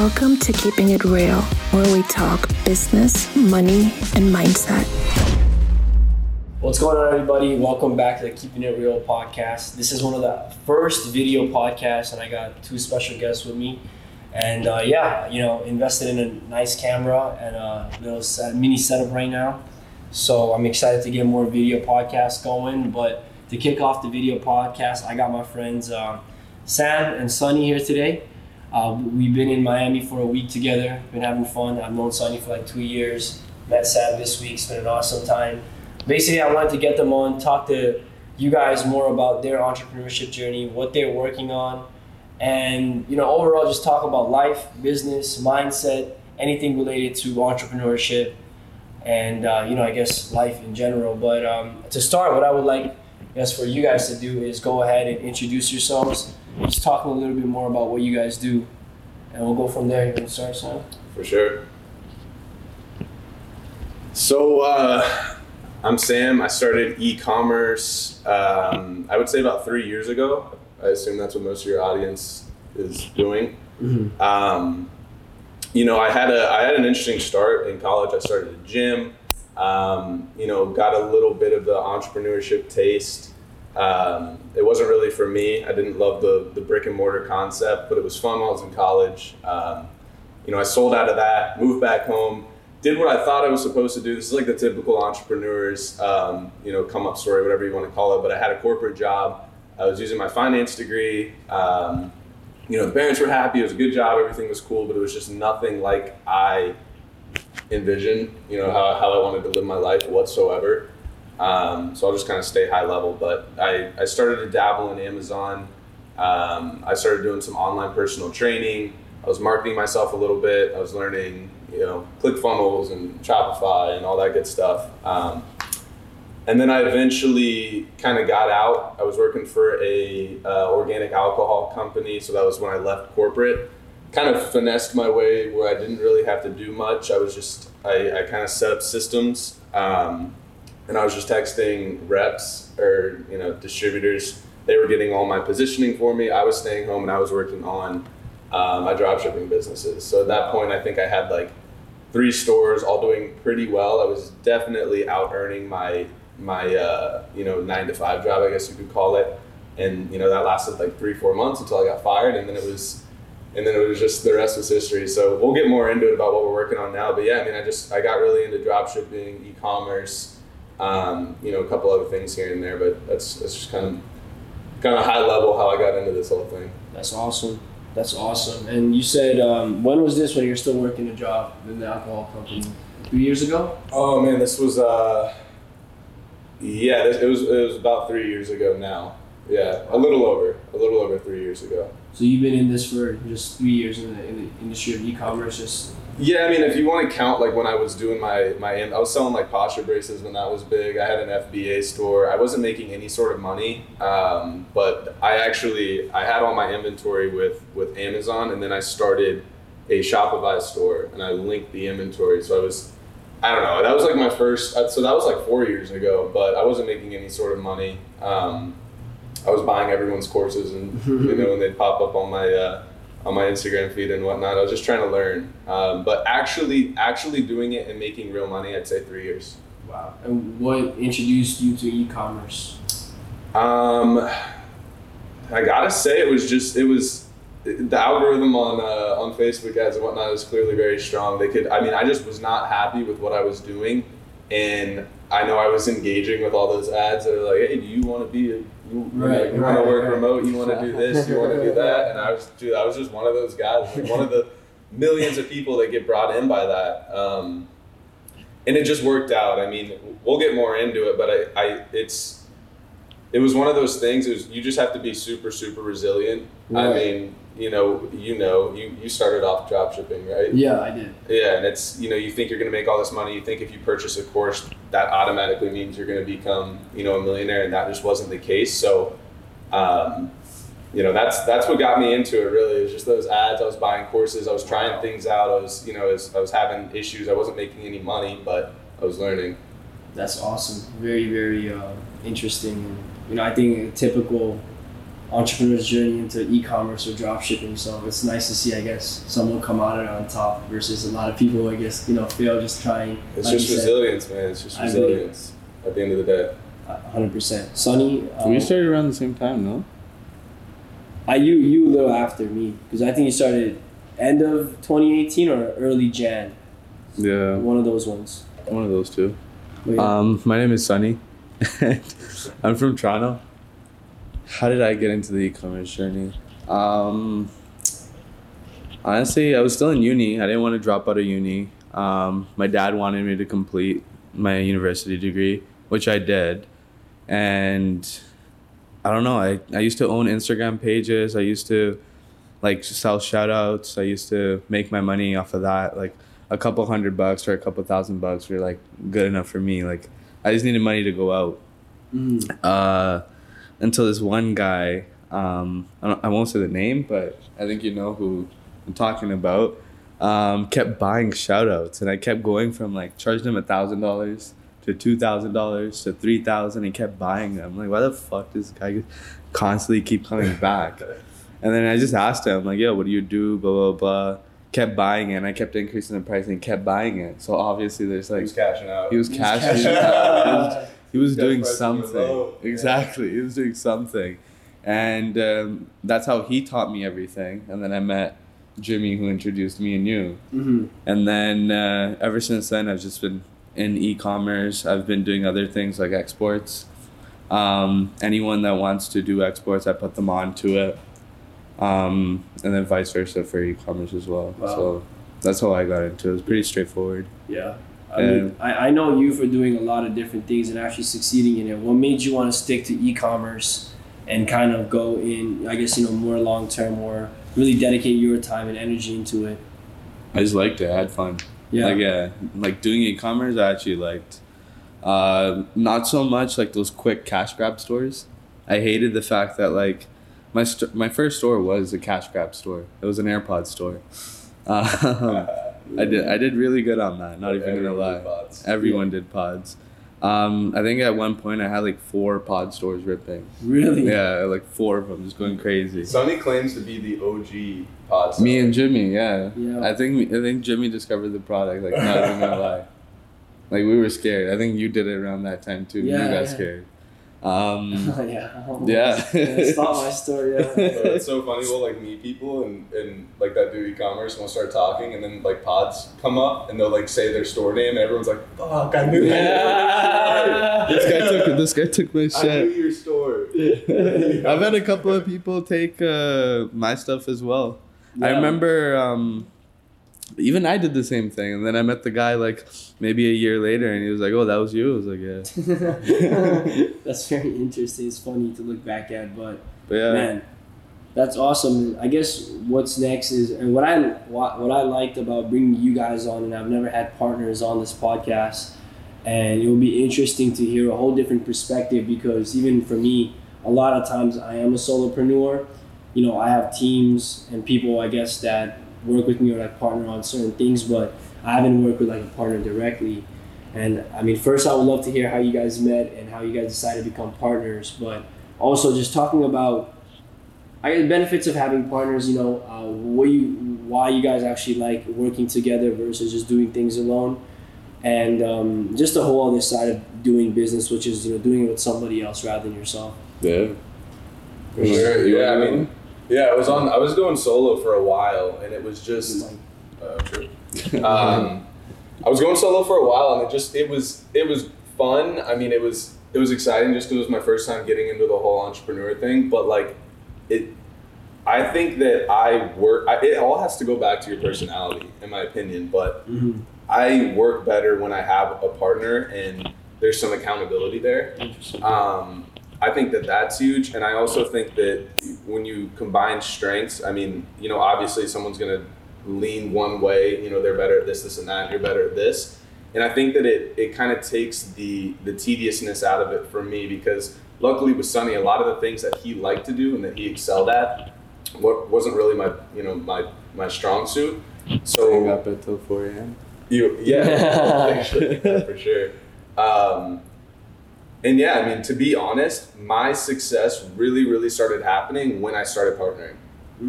Welcome to Keeping It Real, where we talk business, money, and mindset. What's going on, everybody? Welcome back to the Keeping It Real podcast. This is one of the first video podcasts, and I got two special guests with me. And uh, yeah, you know, invested in a nice camera and a little set, mini setup right now. So I'm excited to get more video podcasts going. But to kick off the video podcast, I got my friends uh, Sam and Sunny here today. Uh, we've been in Miami for a week together, been having fun. I've known Sunny for like two years. Met Sam this week, it's been an awesome time. Basically, I wanted to get them on, talk to you guys more about their entrepreneurship journey, what they're working on, and you know, overall, just talk about life, business, mindset, anything related to entrepreneurship, and uh, you know, I guess life in general. But um, to start, what I would like, guess, for you guys to do is go ahead and introduce yourselves just talking a little bit more about what you guys do, and we'll go from there. You can start, Sam. For sure. So, uh, I'm Sam. I started e-commerce. Um, I would say about three years ago. I assume that's what most of your audience is doing. Mm-hmm. Um, you know, I had a I had an interesting start in college. I started a gym. Um, you know, got a little bit of the entrepreneurship taste. Um, it wasn't really for me. I didn't love the the brick and mortar concept, but it was fun while I was in college. Um, you know, I sold out of that, moved back home, did what I thought I was supposed to do. This is like the typical entrepreneur's, um, you know, come up story, whatever you want to call it. But I had a corporate job. I was using my finance degree. Um, you know, the parents were happy. It was a good job. Everything was cool, but it was just nothing like I envisioned. You know, how, how I wanted to live my life whatsoever. Um, so I'll just kind of stay high level. But I, I started to dabble in Amazon. Um, I started doing some online personal training. I was marketing myself a little bit. I was learning, you know, ClickFunnels and Shopify and all that good stuff. Um, and then I eventually kind of got out. I was working for a uh, organic alcohol company, so that was when I left corporate. Kind of finessed my way where I didn't really have to do much. I was just I, I kind of set up systems, um, and I was just texting reps or you know distributors. They were getting all my positioning for me. I was staying home and I was working on uh, my dropshipping businesses. So at that point, I think I had like three stores, all doing pretty well. I was definitely out earning my my uh, you know nine to five job, I guess you could call it. And you know that lasted like three four months until I got fired, and then it was and then it was just the rest was history. So we'll get more into it about what we're working on now. But yeah, I mean, I just I got really into dropshipping, e-commerce, um, you know, a couple other things here and there. But that's that's just kind of kind of high level how I got into this whole thing. That's awesome. That's awesome. And you said um, when was this when you're still working a job in the alcohol company? Three years ago. Oh man, this was uh, yeah, this, it was it was about three years ago now. Yeah, a little over, a little over three years ago. So you've been in this for just three years in the, in the industry of e-commerce. Just Yeah, I mean, if you want to count like when I was doing my my, I was selling like posture braces when that was big. I had an FBA store. I wasn't making any sort of money, um, but I actually I had all my inventory with with Amazon, and then I started a Shopify store, and I linked the inventory. So I was, I don't know, that was like my first. uh, So that was like four years ago, but I wasn't making any sort of money. Um, I was buying everyone's courses, and you know, when they'd pop up on my uh, on my Instagram feed and whatnot. I was just trying to learn, um, but actually, actually doing it and making real money, I'd say three years. wow. And what introduced you to e-commerce? Um, I gotta say, it was just it was the algorithm on uh, on Facebook ads and whatnot is clearly very strong. They could, I mean, I just was not happy with what I was doing, and I know I was engaging with all those ads that are like, "Hey, do you want to be a you, Right, you want to work right. remote? You want to do this? You want to do that?" And I was, dude, I was just one of those guys, like one of the millions of people that get brought in by that. Um, and it just worked out. I mean, we'll get more into it, but I, I it's it was one of those things. It was you just have to be super super resilient. I mean, you know, you know, you you started off drop shipping, right? Yeah, I did. Yeah, and it's you know you think you're going to make all this money. You think if you purchase a course, that automatically means you're going to become you know a millionaire, and that just wasn't the case. So, um, you know that's that's what got me into it. Really, is just those ads. I was buying courses. I was trying things out. I was you know I was, I was having issues. I wasn't making any money, but I was learning. That's awesome. Very, very uh, interesting. And, you know, I think a typical entrepreneur's journey into e-commerce or drop shipping. So it's nice to see, I guess, someone come out it on top versus a lot of people, I guess, you know, fail just trying. It's like just you said, resilience, man. It's just I agree. resilience. At the end of the day, hundred percent. Sonny, um, we started around the same time, no? I you you a little after me because I think you started end of 2018 or early Jan. Yeah, One of those ones. one of those two. Yeah. Um, my name is Sunny. I'm from Toronto. How did I get into the e-commerce journey? Um, honestly, I was still in uni. I didn't want to drop out of uni. Um, my dad wanted me to complete my university degree, which I did. And I don't know, I, I used to own Instagram pages. I used to like sell shout outs. I used to make my money off of that. Like a couple hundred bucks or a couple thousand bucks were like good enough for me. Like I just needed money to go out. Mhm. Uh, until this one guy, um, I, don't, I won't say the name, but I think you know who I'm talking about, um, kept buying shout outs. And I kept going from like charging him a thousand dollars to two thousand dollars to three thousand. He kept buying them. Like, why the fuck does this guy constantly keep coming back? And then I just asked him, like, yo, what do you do? Blah blah blah. Kept buying it, and I kept increasing the price, and kept buying it. So obviously, there's like he was cashing out. he was cashing. cashing out. out. He was doing something. low. Yeah. Exactly, he was doing something, and um, that's how he taught me everything. And then I met Jimmy, who introduced me and you. Mhm. And then uh, ever since then, I've just been in e-commerce. I've been doing other things like exports. Um, anyone that wants to do exports, I put them on to it. Um, and then vice versa for e-commerce as well. Wow. So that's how I got into it. It was pretty straightforward. Yeah. I mean, I, I know you for doing a lot of different things and actually succeeding in it. What made you want to stick to e-commerce and kind of go in, I guess, you know, more long term or really dedicate your time and energy into it? I just liked it. I had fun. Yeah. Like yeah, like doing e-commerce, I actually liked. Uh, not so much like those quick cash grab stores. I hated the fact that like my st- my first store was a cash grab store. It was an AirPod store. Um, I did I did really good on that. Not even gonna lie. Everyone did pods. Um, I think at one point I had like four pod stores ripping. really? Yeah, like four of them just going crazy. Sonny claims to be the OG pod. Me and Jimmy, yeah. Yeah. I think I think Jimmy discovered the product. Like, not even gonna lie. Like we were scared. I think you did it around that time too. Yeah, you got yeah. scared. Um, yeah. Yeah. it's not my story. Yeah. So it's so funny. We'll like meet people and, and like that do e-commerce and we'll start talking and then like pods come up and they'll like say their store name and everyone's like, fuck, I knew that. this guy took this guy took my shit. I knew your store. I've had a couple of people take uh, my stuff as well. I remember um, even I did the same thing, and then I met the guy like maybe a year later, and he was like, "Oh, that was you." I was like, "Yeah." That's very interesting. It's funny to look back at, but But yeah, man, that's awesome. I guess what's next is, and what I what, what I liked about bringing you guys on, and I've never had partners on this podcast, and it will be interesting to hear a whole different perspective because even for me, a lot of times I am a solopreneur. You know, I have teams and people, I guess, that work with me or like partner on certain things, but I haven't worked with like a partner directly. And I mean, first, I would love to hear how you guys met and how you guys decided to become partners, but also just talking about I guess benefits of having partners. You know, uh, what you why you guys actually like working together versus just doing things alone, and um, just the whole other side of doing business, which is you know doing it with somebody else rather than yourself. yeah. Sure. Yeah, I mean, yeah, I was on. I was going solo for a while, and it was just. Uh, true. Um, I was going solo for a while, and it just it was it was fun. I mean, it was it was exciting just because it was my first time getting into the whole entrepreneur thing. But like, it, I think that I work. I, it all has to go back to your personality, in my opinion. But Mm-hmm. I work better when I have a partner and there's some accountability there. Interesting. Um, I think that that's huge, and I also think that when you combine strengths, I mean, you know, obviously someone's gonna lean one way. You know, they're better at this, this, and that. You're better at this, and I think that it it kind of takes the the tediousness out of it for me because luckily with Sonny, a lot of the things that he liked to do and that he excelled at, what wasn't really my you know my my strong suit. So up until four a.m. you, yeah, actually, for sure. Um, and yeah, I mean, to be honest, my success really, really started happening when I started partnering.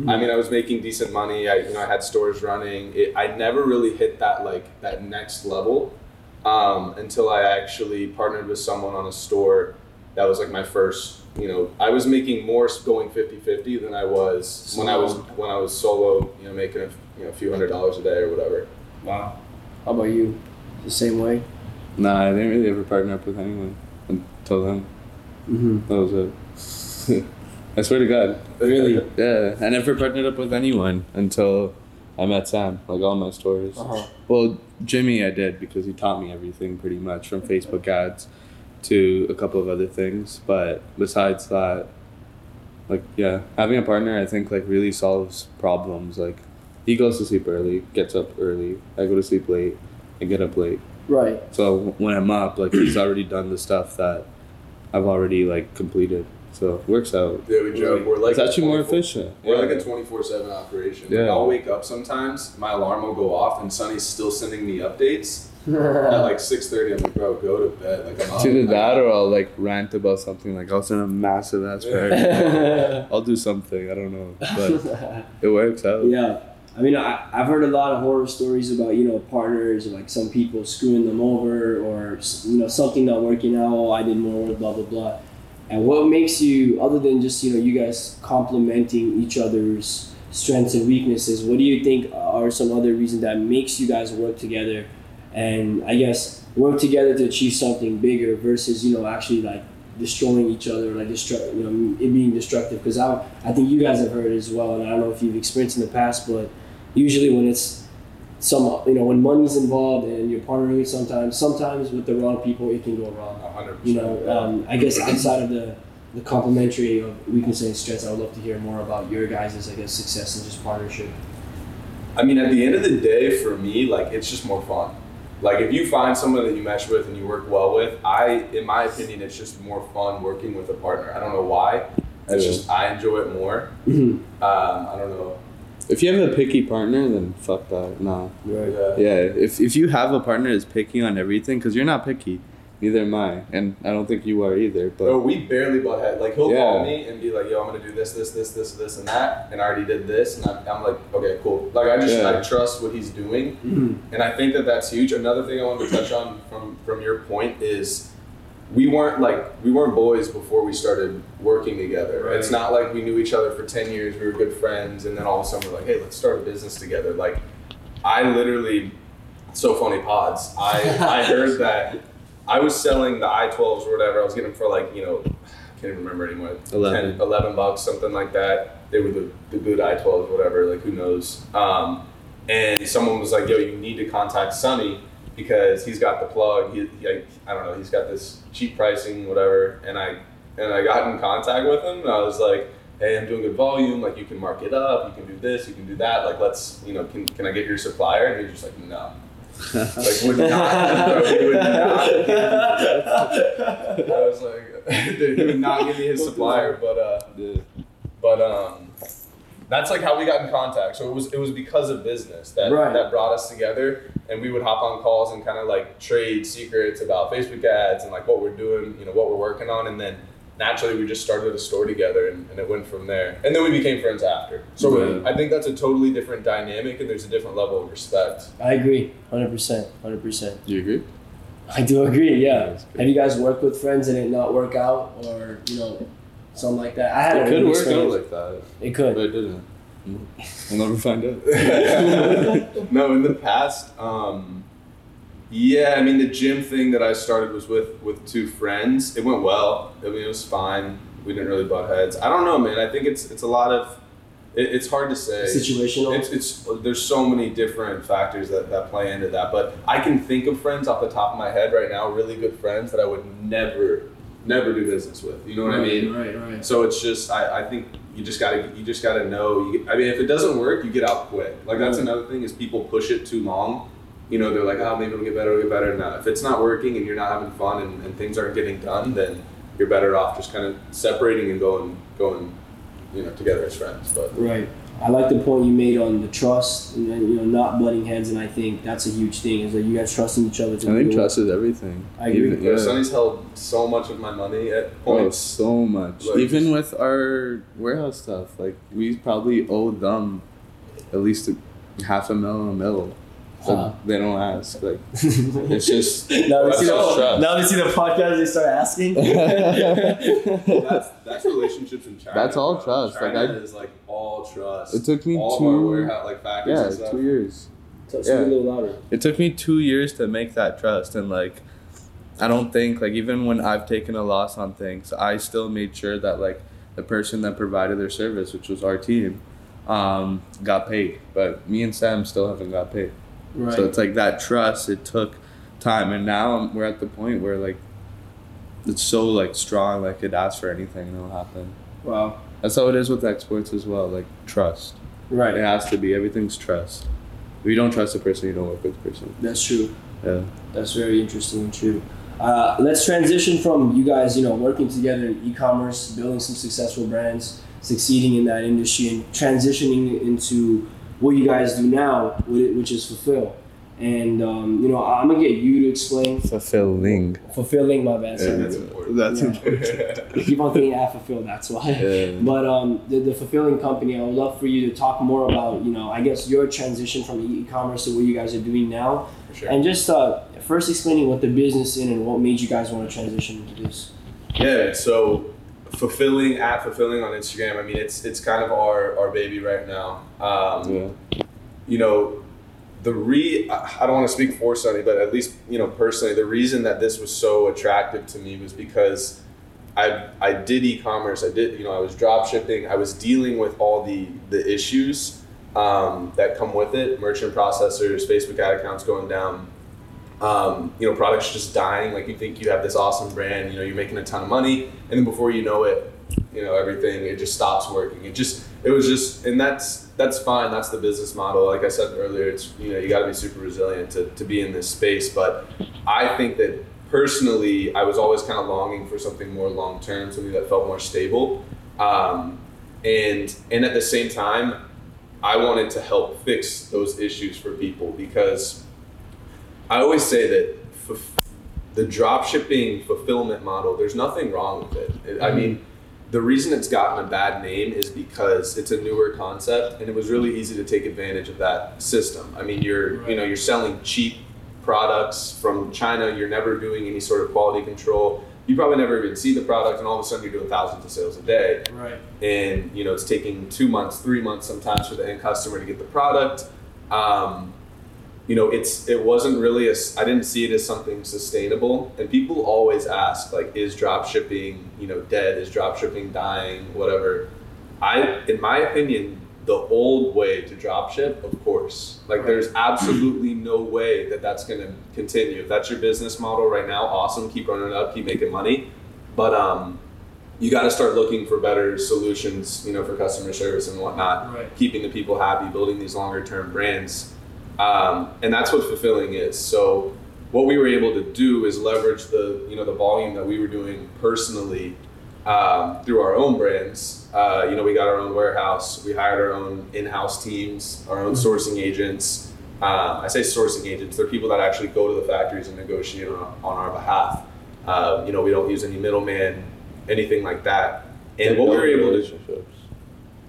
I mean, I was making decent money. I, you know, I had stores running. It, I never really hit that like that next level um, until I actually partnered with someone on a store. That was like my first. You know, I was making more going 50-50 than I was when I was when I was solo. You know, making a you know a few hundred dollars a day or whatever. Wow. How about you? The same way? Nah, I didn't really ever partner up with anyone until then. Mm-hmm. That was it. I swear to God. Really? Yeah, I never partnered up with anyone until I met Sam. Like all my stories. Uh-huh. Well, Jimmy, I did because he taught me everything pretty much from Facebook ads to a couple of other things. But besides that, like yeah, having a partner, I think like really solves problems. Like he goes to sleep early, gets up early. I go to sleep late, I get up late. Right. So when I'm up, like he's already done the stuff that I've already like completed. So it works out. Yeah, we joke. We're like it's actually more efficient. We're Yeah. like a twenty four seven operation. Like, Yeah. I'll wake up sometimes, my alarm will go off, and Sonny's still sending me updates at like six thirty. I'm like, bro, go to bed. Like I'm either that or I'll like rant about something. Like I'll send a massive ass paragraph. I'll do something. I don't know, but it works out. yeah. I mean, I, I've heard a lot of horror stories about, you know, partners, like some people screwing them over or, you know, something not working out. Oh, I did more blah, blah, blah. And what makes you, other than just, you know, you guys complementing each other's strengths and weaknesses, what do you think are some other reasons that makes you guys work together and I guess work together to achieve something bigger versus, you know, actually like destroying each other, like destruct, you know, it being destructive. Because I, I think you guys have heard as well, and I don't know if you've experienced in the past, but usually when it's some, you know, when money's involved and you're partnering sometimes, sometimes with the wrong people, it can go wrong. a hundred You percent. know, um, I guess outside of the the complementary of weakness and strengths, I would love to hear more about your guys' I guess success and just partnership. I mean, at the end of the day, for me, like it's just more fun. Like if you find someone that you mesh with and you work well with, I, in my opinion, it's just more fun working with a partner. I don't know why. It's Yeah. just I enjoy it more. Mhm. Um, I don't know. If you have a picky partner, then fuck that. Nah. Right. Yeah. Yeah. If if you have a partner that's picky on everything, because you're not picky, neither am I, and I don't think you are either. But Bro, we barely butt head. Like he'll Yeah. call me and be like, "Yo, I'm gonna do this, this, this, this, this, and that," and I already did this, and I'm, I'm like, "Okay, cool." Like I just Yeah. I trust what he's doing, Mhm. and I think that that's huge. Another thing I wanted to touch on from from your point is we weren't like we weren't boys before we started working together. Right. It's not like we knew each other for ten years. We were good friends, and then all of a sudden we're like, "Hey, let's start a business together." Like I literally, so funny pods. I I heard that. I was selling the i12s or whatever. I was getting for like, you know, I can't even remember anymore. 11. 10, 11 bucks, something like that. They were the, the good i12s, whatever, like who knows. Um, and someone was like, yo, you need to contact Sonny because he's got the plug. He, he, I, I don't know, he's got this cheap pricing, whatever. And I, and I got in contact with him and I was like, hey, I'm doing good volume. Like you can mark it up. You can do this. You can do that. Like let's, you know, can, can I get your supplier? And he was just like, no. Like would not, he would not. I was like, dude, he would not give me his supplier, but uh, but um, that's like how we got in contact. So it was it was because of business that Right. that brought us together, and we would hop on calls and kind of like trade secrets about Facebook ads and like what we're doing, you know, what we're working on, and then naturally we just started a store together, and, and it went from there. And then we became friends after. So Right. I think that's a totally different dynamic, and there's a different level of respect. I agree, hundred percent, hundred percent. Do you agree? I do agree. Yeah. Have you guys worked with friends and it not work out, or you know, something like that? I had It a could good work out like that, It could. but it didn't. We'll never find out. no, in the past, um, yeah, I mean the gym thing that I started was with with two friends. It went well. I mean it was fine. We didn't really butt heads. I don't know, man. I think it's it's a lot of. It, it's hard to say. Situational. It's, it's there's so many different factors that, that play into that, but I can think of friends off the top of my head right now, really good friends that I would never, never do business with. You know what I mean? Right, right. So it's just I, I think you just gotta you just gotta know. You, I mean, if it doesn't work, you get out quick. Like that's Mhm. another thing is people push it too long. You know, they're like, oh, maybe it'll get better, it'll get better. No, if it's not working and you're not having fun and, and things aren't getting done, then you're better off just kind of separating and going going you know together as friends. But Right. I like the point you made on the trust and then, you know not butting heads, and I think that's a huge thing. Is that you guys trusting each other. To I think do- trust is everything. I agree. Even- yeah. yeah. Sonny's held so much of my money at Oh, so much. Like- Even with our warehouse stuff, like we probably owe them at least a, half a mil, a mil. So Wow. they don't ask. Like it's just now, they see the, trust. now they see the podcast, they start asking. that's that's relationships in China. That's all bro. trust. Like, China I- is like all trust. It took me all two- our warehouse like factories yeah, and stuff. two years. so, so Yeah. a little louder. It took me two years to make that trust, and like, I don't think like even when I've taken a loss on things, I still made sure that like the person that provided their service, which was our team, um, got paid. But me and Sam still haven't got paid. Right. So it's like that trust. It took time, and now we're at the point where like it's so like strong. Like it asks for anything, and it'll happen. wow. That's how it is with exports as well. Like trust. Right. It has to be. Everything's trust. If you don't trust a person, you don't work with the person. That's true. Yeah. That's very interesting and true. Uh, let's transition from you guys, you know, working together in e-commerce, building some successful brands, succeeding in that industry, and transitioning into what you guys do now, whi- which is fulfill. And um, you know, I'm gonna get you to explain Fulfilling. fulfilling. My bad, Yeah. That's important. That's Yeah. important. Keep on thinking at fulfill. That's why. Yeah. But um, the, the fulfilling company, I would love for you to talk more about, you know, I guess your transition from e-commerce to what you guys are doing now, sure. and just uh, first explaining what the business is and what made you guys want to transition into this. Yeah, so fulfilling at fulfilling on Instagram. I mean, it's it's kind of our our baby right now. Um, Yeah. You know, the re I don't want to speak for Sonny, but at least you know personally, the reason that this was so attractive to me was because I I did e-commerce. I did you know I was drop shipping. I was dealing with all the the issues um, that come with it. Merchant processors, Facebook ad accounts going down. Um, you know, products just dying. Like you think you have this awesome brand. You know, you're making a ton of money, and then before you know it, you know everything it just stops working. It just it was just and that's that's fine. That's the business model. Like I said earlier, it's you know you got to be super resilient to to be in this space. But I think that personally, I was always kind of longing for something more long term, something that felt more stable. Um, and and at the same time, I wanted to help fix those issues for people because I always say that f- the drop shipping fulfillment model, there's nothing wrong with it. It- I mean, the reason it's gotten a bad name is because it's a newer concept and it was really easy to take advantage of that system. I mean, you're you know you're selling cheap products from China. You're never doing any sort of quality control. You probably never even see the product, and all of a sudden you're doing thousands of sales a day Right. and you know it's taking two months three months sometimes for the end customer to get the product um, you know it's it wasn't really a s- i didn't see it as something sustainable. And people always ask like is drop shipping you know dead? Is drop shipping dying? Whatever. I in my opinion the old way to drop ship of course. Like Right. there's absolutely no way that that's going to continue. If that's your business model right now awesome. Keep running up. Keep making money. But um you got to start looking for better solutions, you know, for customer service and whatnot. Right. Keeping the people happy, building these longer term brands, um, and that's what fulfilling is. So, what we were able to do is leverage the you know the volume that we were doing personally um, through our own brands. Uh, you know, we got our own warehouse, we hired our own in house teams, our own sourcing agents. Um, I say sourcing agents; they're people that actually go to the factories and negotiate on, on our behalf. Uh, you know, we don't use any middleman, anything like that. And what we were able to relationships.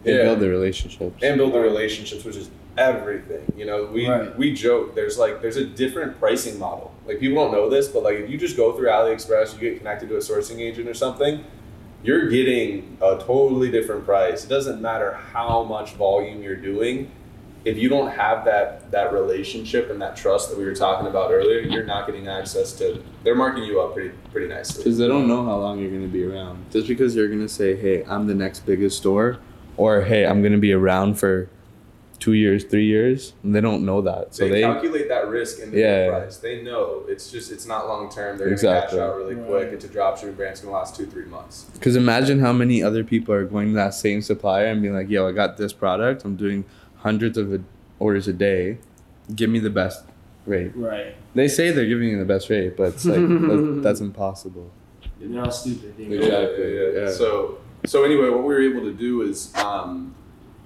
They Yeah. build the relationships. and build the relationships, which is everything. You know, we Right. we joke there's like there's a different pricing model. Like people don't know this, but like if you just go through AliExpress, you get connected to a sourcing agent or something, you're getting a totally different price. It doesn't matter how much volume you're doing. If you don't have that that relationship and that trust that we were talking about earlier, you're not getting access to. They're marking you up pretty pretty nicely. Because they don't know how long you're going to be around. Just because you're going to say, hey, I'm the next biggest store, or hey, I'm going to be around for two years, three years, they don't know that. So they, they, calculate that risk in the Yeah. price. They know it's just it's not long term. They're Exactly. gonna cash out really Right. quick. It's a drop shipping brand. It's gonna last two three months. because imagine how many other people are going to that same supplier and being like, yo, I got this product. I'm doing hundreds of orders a day. Give me the best rate. Right. They say they're giving you the best rate, but it's like, that, that's impossible. They're not stupid. They know. Exactly, yeah. So so anyway, what we were able to do is um,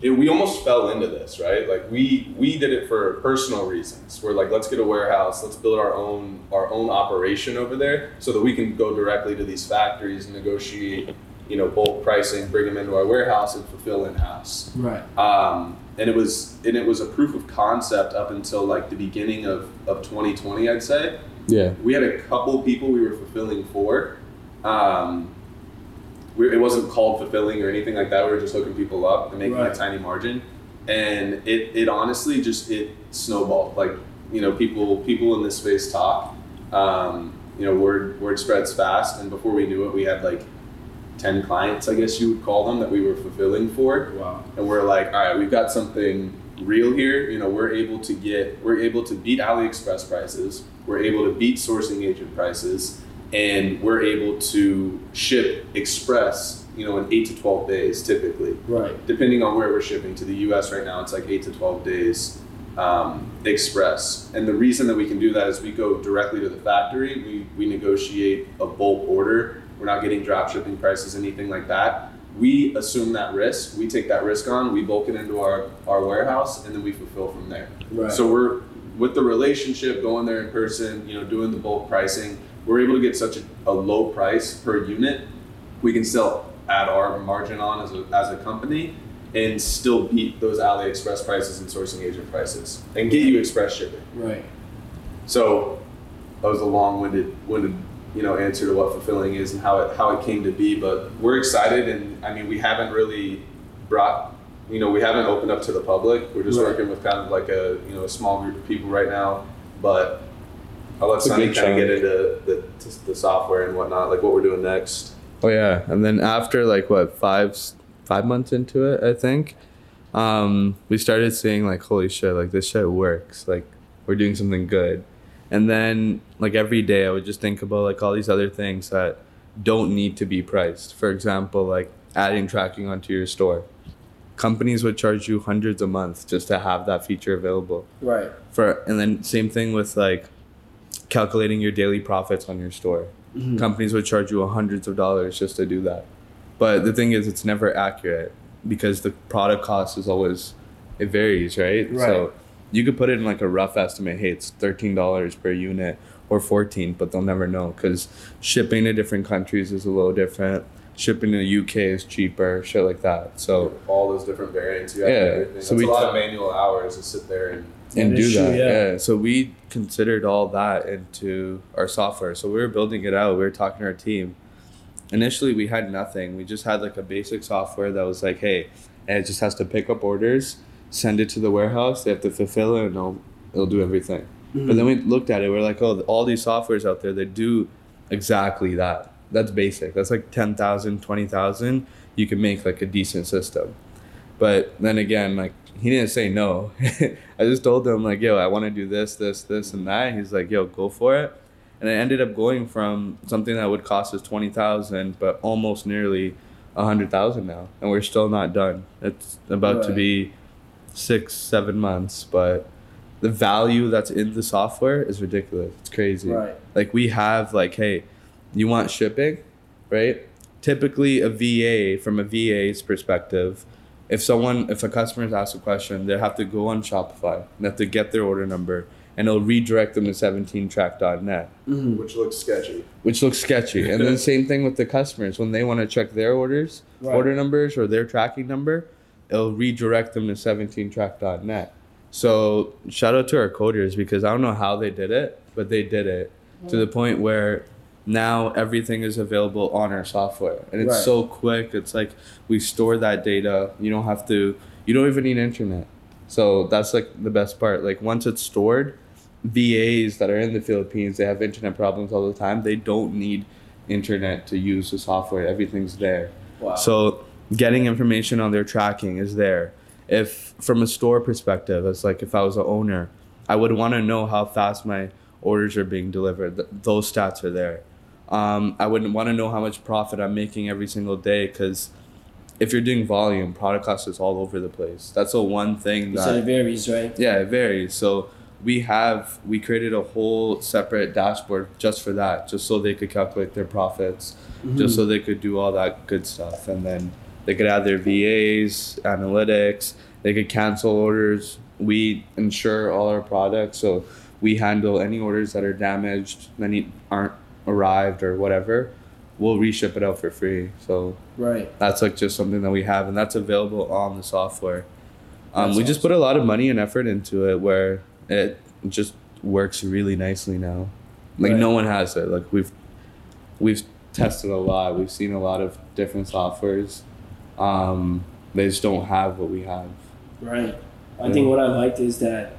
it, we almost fell into this, right? Like we we did it for personal reasons. We're like, let's get a warehouse, let's build our own our own operation over there, so that we can go directly to these factories and negotiate, you know, bulk pricing, bring them into our warehouse and fulfill in house. Right. Um, and it was and it was a proof of concept up until like the beginning of, of 2020, I'd say. Yeah. We had a couple people we were fulfilling for. Um, we, it wasn't called fulfilling or anything like that. We were just hooking people up and making Right. a tiny margin, and it, it honestly just it snowballed. Like you know, people people in this space talk. Um, you know, word word spreads fast, and before we knew it, we had like ten clients, I guess you would call them, that we were fulfilling for Wow. and we're like, all right, we've got something real here. You know, we're able to get, we're able to beat AliExpress prices. We're able to beat sourcing agent prices, and we're able to ship express. You know, in eight to twelve days, typically, Right. depending on where we're shipping. To the U.S. right now, it's like eight to twelve days um, express. And the reason that we can do that is we go directly to the factory. We we negotiate a bulk order. We're not getting drop shipping prices, anything like that we assume that risk. We take that risk on. We bulk it into our, our warehouse, and then we fulfill from there. Right. So we're with the relationship, going there in person, you know, doing the bulk pricing. We're able to get such a, a low price per unit. We can still add our margin on as a, as a company and still beat those AliExpress prices and sourcing agent prices and get you express shipping. Right. So that was a long-winded, winded, you know, answer to what fulfilling is and how it how it came to be. But we're excited, and I mean, we haven't really brought, you know, we haven't opened up to the public. We're just Right. working with kind of like a you know a small group of people right now. But I'll let It's a Sunny good kind of get into the, the software and whatnot, like what we're doing next. Oh yeah, and then after like what five five months into it, I think, um, we started seeing like holy shit, like this shit works. Like we're doing something good, and then like every day I would just think about like all these other things that don't need to be priced. For example, like adding tracking onto your store. Companies would charge you hundreds a month just to have that feature available Right. for and then same thing with like calculating your daily profits on your store Mhm. companies would charge you hundreds of dollars just to do that but the thing is it's never accurate because the product cost is always it varies right, Right. so you could put it in like a rough estimate hey it's $13 per unit or 14 but they'll never know because shipping to different countries is a little different shipping to the uk is cheaper shit like that so all those different variants. You have Yeah, everything. so That's we a lot t- of manual hours to sit there and and do is true, that. yeah. Yeah. So we considered all that into our software. So we were building it out. We were talking to our team. Initially, we had nothing. We just had like a basic software that was like, hey, and it just has to pick up orders, send it to the warehouse. They have to fulfill it, and it'll it'll do everything. But then mm. we looked at it. We're like, oh, all these softwares out there that do exactly that. That's basic. That's like 10,000, 20,000. You can make like a decent system. But then again, like he didn't say no. I just told him like, yo, I want to do this, this, this, and that. He's like, yo, go for it. And I ended up going from something that would cost us twenty thousand, but almost nearly a hundred thousand now, and we're still not done. It's about to be six, seven months, but the value that's in the software is ridiculous. It's crazy. Right. Like we have like, hey, you want shipping, right? Typically, a VA from a VA's perspective, if someone, if a customer's asked a question, they have to go on Shopify. They have to get their order number, and it'll redirect them to 17track.net, Mhm. which looks sketchy. which looks sketchy. and then same thing with the customers when they want to check their orders, Right. order numbers, or their tracking number, it'll redirect them to 17track.net. So shout out to our coders because I don't know how they did it, but they did it to the point where now everything is available on our software and it's Right. so quick it's like we store that data you don't have to you don't even need internet so that's like the best part like once it's stored vas that are in the philippines they have internet problems all the time they don't need internet to use the software everything's there Wow. so getting information on their tracking is there. If from a store perspective, it's like if I was an owner, I would want to know how fast my orders are being delivered. Th- those stats are there. Um, I wouldn't want to know how much profit I'm making every single day because if you're doing volume, product cost is all over the place. That's the one thing so it varies, right? yeah, it varies. So we have we created a whole separate dashboard just for that, just so they could calculate their profits, just so they could do all that good stuff, and then they could add their VAs, analytics. They could cancel orders. We insure all our products, so we handle any orders that are damaged, any aren't arrived or whatever. We'll reship it out for free. So Right. that's like just something that we have, and that's available on the software. Um, That's we just put a lot of money and effort into it, where it just works really nicely now. Like Right. no one has it. Like we've we've tested a lot. We've seen a lot of different softwares. Um, they just don't have what we have. Right. I Yeah. think what I liked is that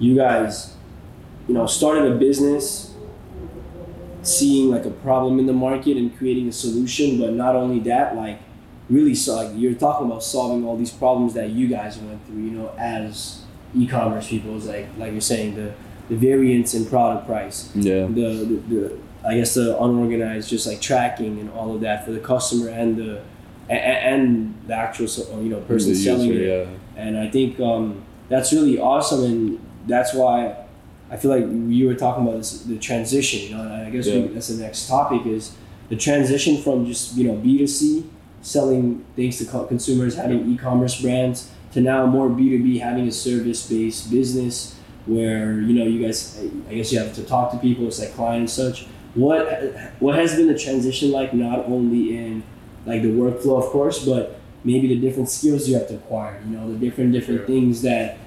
you guys, you know, started a business seeing like a problem in the market and creating a solution, but not only that, like really so like you're talking about solving all these problems that you guys went through, you know, as e-commerce people is like like you're saying the the variance in product price Yeah. the, the, the I guess the unorganized just like tracking and all of that for the customer and the a- a- and the actual you know person The selling user, it yeah. and I think um, that's really awesome and that's why I feel like you were talking about this, the transition you know and I guess we, that's the next topic is the transition from just you know B2C selling things to consumers having e-commerce brands to now more B2B having a service-based business where you know you guys I guess you have to talk to people it's like client and such. What what has been the transition like not only in like the workflow of course but maybe the different skills you have to acquire you know the different different Yeah. things that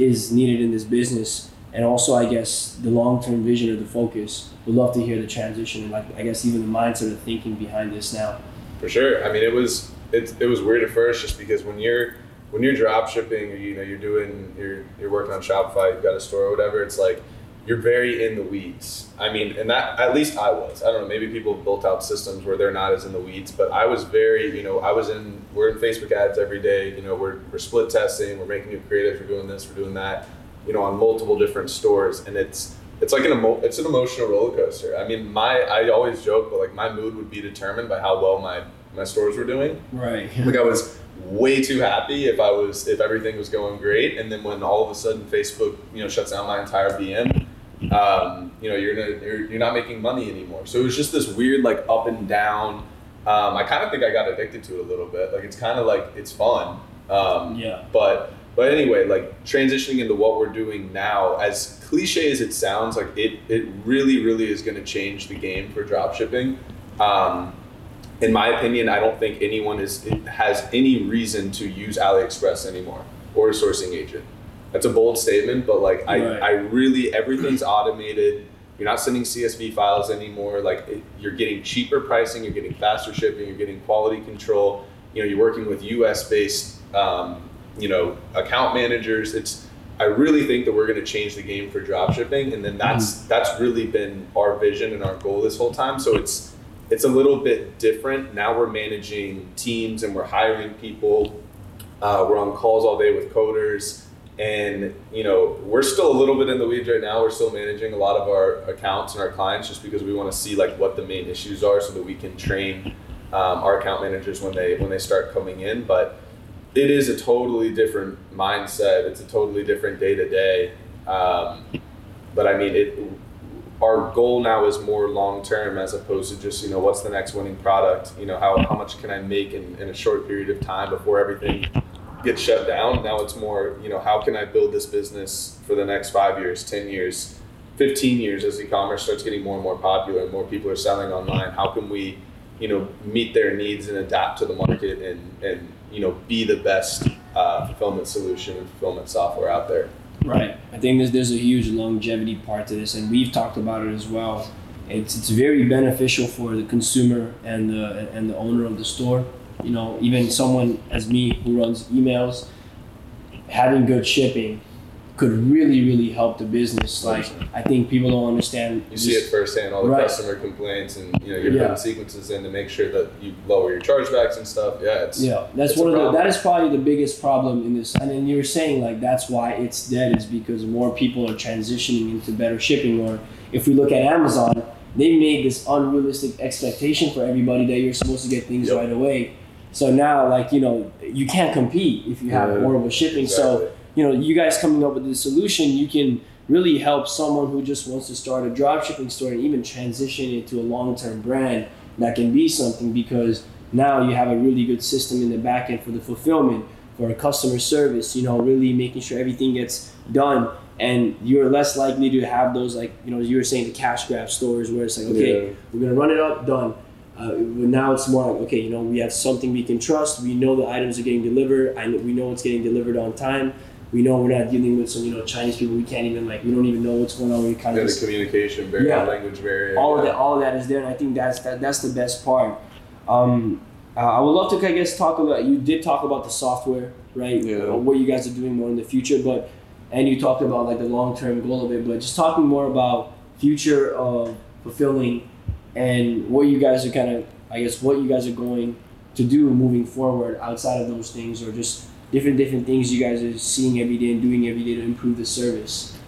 is needed in this business and also I guess the long-term vision or the focus would love to hear the transition and like I guess even the mindset of thinking behind this now For sure. I mean, it was it, it was weird at first, just because when you're when you're drop shipping, you know, you're doing you're you're working on Shopify, you've got a store or whatever. It's like you're very in the weeds. I mean, and that at least I was. I don't know. Maybe people have built out systems where they're not as in the weeds, but I was very. You know, I was in. We're in Facebook ads every day. You know, we're we're split testing. We're making new creatives. We're doing this. We're doing that. You know, on multiple different stores, and it's it's like an emo- it's an emotional roller coaster. I mean, my I always joke, but like my mood would be determined by how well my my stores were doing. right Like I was way too happy if I was if everything was going great, and then when all of a sudden Facebook you know shuts down my entire BM, um, you know you're gonna you're, you're not making money anymore. So it was just this weird like up and down. Um, I kind of think I got addicted to it a little bit. Like it's kind of like it's fun. Um, yeah but but anyway, like transitioning into what we're doing now, as cliche as it sounds, like it it really really is going to change the game for dropshipping. Um, in my opinion, I don't think anyone is has any reason to use AliExpress anymore or a sourcing agent. That's a bold statement, but like I, Right. I really everything's automated. You're not sending CSV files anymore. Like it, you're getting cheaper pricing, you're getting faster shipping, you're getting quality control. You know, you're working with U.S. based, um, you know, account managers. It's I really think that we're going to change the game for dropshipping, and then that's that's really been our vision and our goal this whole time. So it's it's a little bit different. Now we're managing teams and we're hiring people. Uh, we're on calls all day with coders, and you know we're still a little bit in the weeds right now. We're still managing a lot of our accounts and our clients just because we want to see like what the main issues are, so that we can train um, our account managers when they when they start coming in. But it is a totally different mindset. It's a totally different day to day. Um, But I mean, it. Our goal now is more long term as opposed to just you know what's the next winning product. You know how, how much can I make in, in a short period of time before everything gets shut down. Now it's more you know how can I build this business for the next five years, ten years, fifteen years as e-commerce starts getting more and more popular and more people are selling online. How can we you know meet their needs and adapt to the market and and you know be the best uh, fulfillment solution and fulfillment software out there. Right. I think there's, there's a huge longevity part to this, and we've talked about it as well. It's, it's very beneficial for the consumer and the and the owner of the store. You know, even someone as me who runs emails, having good shipping could really really help the business. Like I think people don't understand. You see it firsthand, all the Right. customer complaints, and you know you're Yeah. putting sequences in to make sure that you lower your chargebacks and stuff. Yeah, it's Yeah, that's It's one of the. That is probably the biggest problem in this. And then you were saying like that's why it's dead is because more people are transitioning into better shipping. Or if we look at Amazon, they made this unrealistic expectation for everybody that you're supposed to get things Yep. right away. So now, like you know, you can't compete if you have Yeah. horrible shipping. Exactly. So you know, you guys coming up with this solution, you can really help someone who just wants to start a dropshipping store and even transition it to a long-term brand that can be something because now you have a really good system in the back end for the fulfillment for a customer service you know really making sure everything gets done. And you're less likely to have those like you know you were saying the cash grab stores where it's like okay Yeah. we're gonna run it up done. Uh, now it's more like okay you know we have something we can trust. We know the items are getting delivered. I know, we know it's getting delivered on time we know we're not dealing with some you know Chinese people we can't even like we don't even know what's going on we kind Yeah, of the communication barrier, Yeah. language barrier. all of that all of that is there and i think that's that, that's the best part um, uh, i would love to i guess talk about you did talk about the software right Yeah. Uh, what you guys are doing more in the future but and you talked about like the long-term goal of it but just talking more about future of fulfilling and what you guys are kind of i guess what you guys are going to do moving forward outside of those things or just different different things you guys are seeing every day and doing every day to improve the service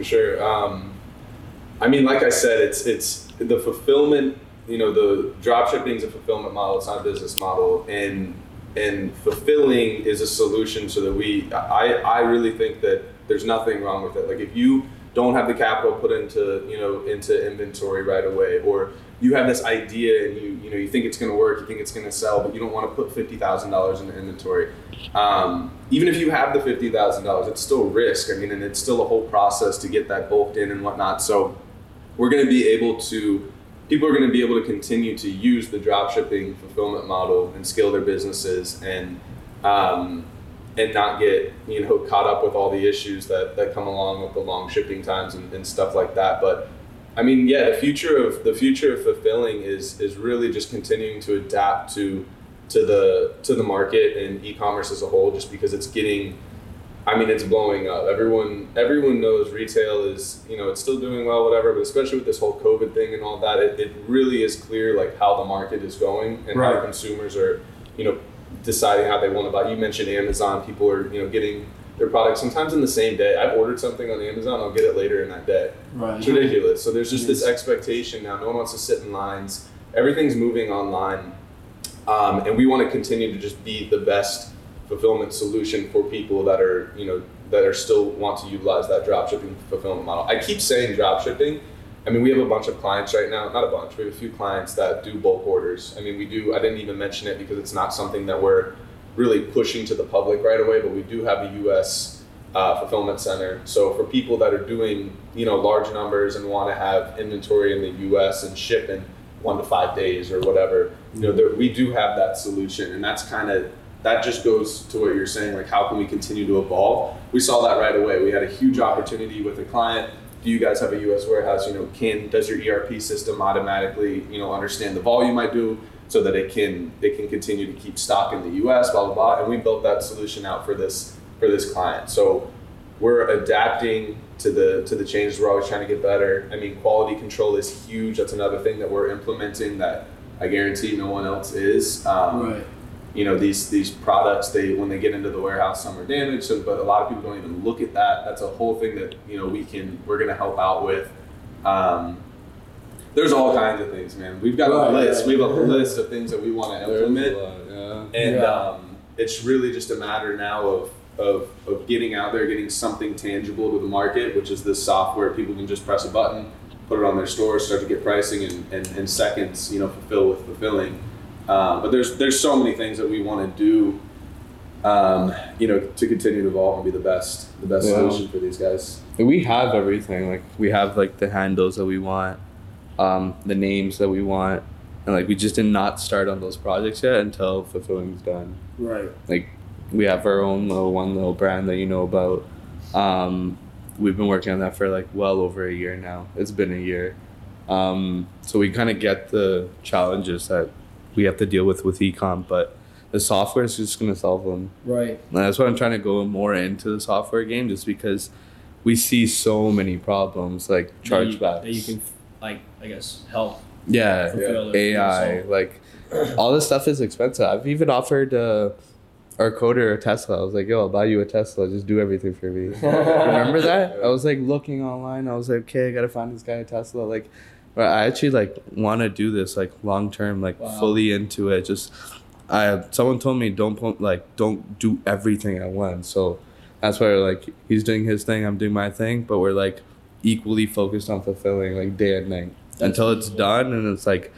for sure. Um, I mean, like I said, it's it's the fulfillment. You know, the drop shipping is a fulfillment model. It's not a business model, and and fulfilling is a solution so that we. I I really think that there's nothing wrong with it. Like if you don't have the capital put into you know into inventory right away, or you have this idea and you you know you think it's going to work, you think it's going to sell, but you don't want to put fifty thousand dollars into inventory. Um, even if you have the fifty thousand dollars, it's still risk. I mean, and it's still a whole process to get that bulked in and whatnot. So we're going to be able to people are going to be able to continue to use the drop shipping fulfillment model and scale their businesses and um, and not get you know caught up with all the issues that, that come along with the long shipping times and, and stuff like that but i mean yeah the future of the future of fulfilling is is really just continuing to adapt to to the to the market and e-commerce as a whole just because it's getting I mean, it's blowing up. Everyone, everyone knows retail is, you know, it's still doing well, whatever. But especially with this whole COVID thing and all that, it, it really is clear like how the market is going and how consumers are, you know, deciding how they want to buy. You mentioned Amazon. People are, you know, getting their products sometimes in the same day. I've ordered something on Amazon. I'll get it later in that day. right It's ridiculous. So there's just this expectation now. No one wants to sit in lines. Everything's moving online, um, and we want to continue to just be the best fulfillment solution for people that are you know that are still want to utilize that dropshipping fulfillment model. I keep saying dropshipping. I mean, we have a bunch of clients right now. Not a bunch. We have a few clients that do bulk orders. I mean, we do. I didn't even mention it because it's not something that we're really pushing to the public right away. But we do have a U.S. Uh, fulfillment center. So for people that are doing you know large numbers and want to have inventory in the U.S. and ship in one to five days or whatever, you know, there, we do have that solution, and that's kind of that just goes to what you're saying. Like, how can we continue to evolve? We saw that right away. We had a huge opportunity with a client. Do you guys have a U.S. warehouse? You know, can does your ERP system automatically you know understand the volume I do? So that it can it can continue to keep stock in the U.S. Blah blah blah, and we built that solution out for this for this client. So we're adapting to the to the changes. We're always trying to get better. I mean, quality control is huge. That's another thing that we're implementing that I guarantee no one else is. Um, right You know, these these products they when they get into the warehouse, some are damaged. So, but a lot of people don't even look at that. That's a whole thing that you know we can we're going to help out with. Um, there's all kinds of things, man. We've got Right, a list. right. We have a list of things that we want to implement lot, yeah. and Yeah. um, it's really just a matter now of, of of getting out there, getting something tangible to the market, which is this software. People can just press a button, put it on their store, start to get pricing, and and in seconds, you know, fulfill with fulfilling. Um, but there's there's so many things that we want to do, um, you know, to continue to evolve and be the best the best Yeah. solution for these guys. And we have everything. Like we have like the handles that we want, um, the names that we want, and like we just did not start on those projects yet until fulfilling's done. right Like we have our own little one little brand that you know about. Um, we've been working on that for like well over a year now. It's been a year. Um, so we kind of get the challenges that we have to deal with with ecom, but the software is just going to solve them. right And that's why I'm trying to go more into the software game, just because we see so many problems like that you, chargebacks. that you can like i guess help yeah, fulfill it AI, yourself. like all this stuff is expensive. I've even offered uh, our coder a Tesla. I was like, "Yo, I'll buy you a Tesla. Just do everything for me." Remember that? I was like looking online. I was like, "Okay, I gotta find this guy a Tesla." Like, but I actually like want to do this like long term, like Wow. fully into it. Just, I someone told me don't put like don't do everything at once. So that's why we're like he's doing his thing, I'm doing my thing, but we're like equally focused on fulfilling like day and night until it's done and it's like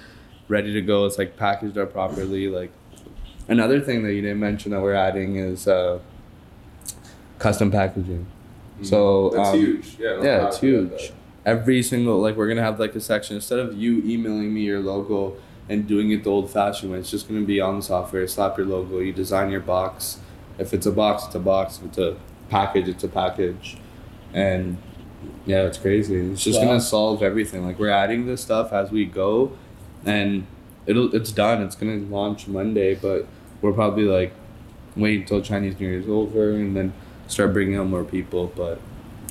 ready to go. It's like packaged up properly. Like another thing that you didn't mention that we're adding is uh, custom packaging. So that's um, huge. Yeah, no, yeah, it's huge. Every single like we're gonna have like a section instead of you emailing me your logo and doing it the old fashioned way. It's just gonna be on the software. Slap your logo. You design your box. If it's a box, it's a box. If it's a package, it's a package. And yeah, it's crazy. It's just Wow. gonna solve everything. Like we're adding this stuff as we go, and it'll it's done. It's gonna launch Monday, but we're probably like wait until Chinese New Year's over and then start bringing out more people. But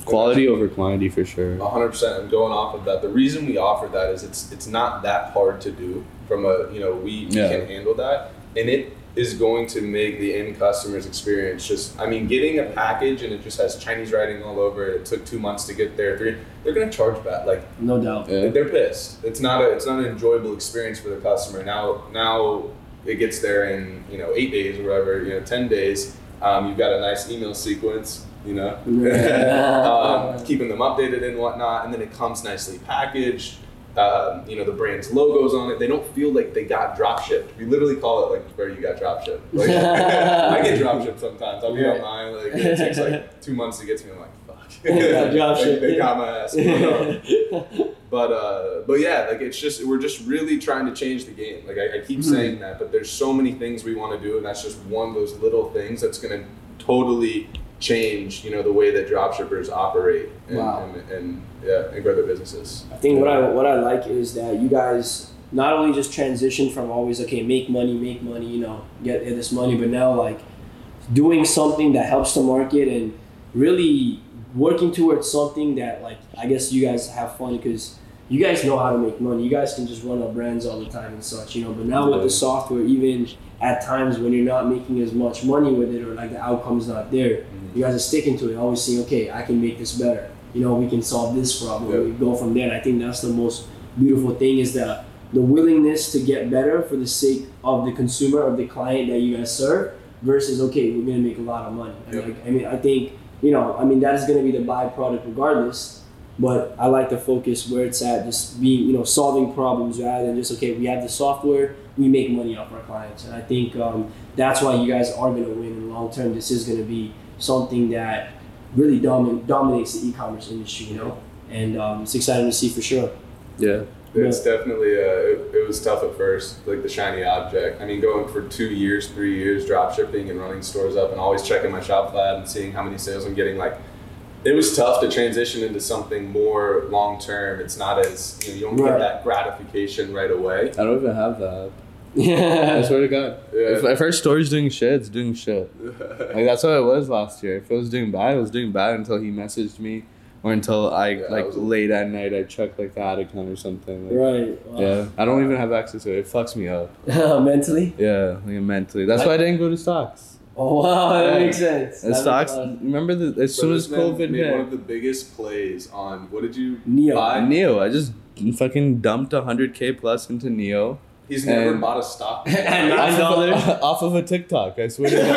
quality over quantity for sure. A hundred percent. And going off of that, the reason we offer that is it's it's not that hard to do. From a you know we, we Yeah. can handle that, and it is going to make the end customer's experience just. I mean, getting a package and it just has Chinese writing all over it. It took two months to get there. Three, they're gonna charge that. Like No doubt. Yeah. they're pissed. It's not a it's not an enjoyable experience for the customer. Now now it gets there in you know eight days or whatever. You know ten days. Um, you've got a nice email sequence. You know, um, keeping them updated and whatnot, and then it comes nicely packaged. Um, you know the brand's logos on it. They don't feel like they got drop shipped. We literally call it like where you got drop shipped. Like, I get drop shipped sometimes. I'll be Right. on mine. Like it takes like two months to get to me. I'm like fuck. Drop Like, shipped, they yeah. got my ass. But, uh, but yeah, like it's just we're just really trying to change the game. Like I, I keep Mhm. saying that, but there's so many things we want to do, and that's just one of those little things that's gonna totally change, you know, the way that dropshippers operate and, Wow. and, and yeah, and grow their businesses. I think what I what I like is that you guys not only just transition from always okay make money make money you know get this money but now like doing something that helps the market and really working towards something that like I guess you guys have fun because you guys know how to make money you guys can just run up brands all the time and such you know but now with the software even at times when you're not making as much money with it or like the outcome's not there mm-hmm. you guys are sticking to it always saying okay I can make this better. You know we can solve this problem. Yeah. we go from there. And I think that's the most beautiful thing is that the willingness to get better for the sake of the consumer of the client that you guys serve versus okay we're gonna make a lot of money. And Yep. like, I mean I think you know I mean that is gonna be the byproduct regardless but I like to focus where it's at just being you know solving problems rather than just okay we have the software we make money off our clients and I think um, that's why you guys are gonna win in the long term this is gonna be something that really domin- dominates the e-commerce industry you know and um, it's exciting to see for sure Yeah. It's definitely uh, it, it was tough at first, like the shiny object. I mean, going for two years, three years, drop shipping and running stores up, and always checking my shop lab and seeing how many sales I'm getting. Like, it was tough to transition into something more long term. It's not as you know, you don't Right. get that gratification right away. I don't even have that. Yeah, I swear to God. Yeah. If, if our store's doing shit, it's doing shit. Like that's how it was last year. If it was doing bad, it was doing bad until he messaged me, or until I Yeah, like was- late at night I checked like the ad account or something. Like, right wow. Yeah, I don't even have access to it. It fucks me up. mentally Yeah, like mentally. That's why I didn't go to stocks. Oh wow that Yeah. makes sense And That stocks. makes a lot of- Remember the as So soon as COVID made one of the biggest plays on what did you NIO. buy? NIO. I just fucking dumped hundred k plus into NIO. He's never bought a stock. And before. Nine off, dollars? of, off of a TikTok. I swear to God.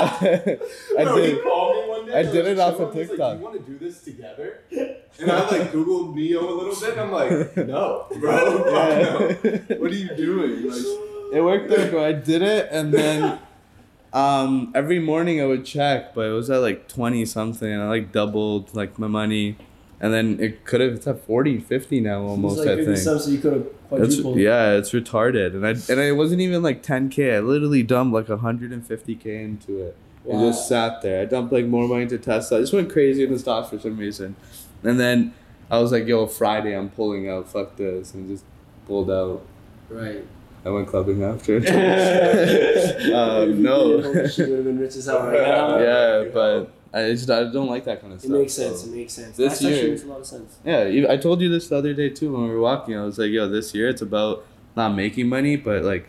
I no, he did. called me one day. I did it off of TikTok. Like, you want to do this together? And I like Googled NIO a little bit. and I'm like, no, bro. fuck no. What are you doing? Like, It worked out, bro. I did it, and then um, every morning I would check, but it was at like twenty something, and I like doubled like my money, and then it could have it's at 40, 50 now almost. Like I 50 think. subs, so you could have It's, quadrupled. yeah, it's retarded, and I and it wasn't even like ten k. I literally dumped like hundred and fifty k into it. It Wow. just sat there. I dumped like more money into Tesla. I just went crazy in the stocks for some reason, and then I was like, "Yo, Friday, I'm pulling out. Fuck this," and just pulled out. Right. I went clubbing after. um, no. she would have been rich as hell right now. yeah, but I just I don't like that kind of stuff. It makes sense. so- It makes sense. This That year- makes a lot of sense. Yeah, I told you this the other day too when we were walking. I was like, "Yo, this year it's about not making money, but like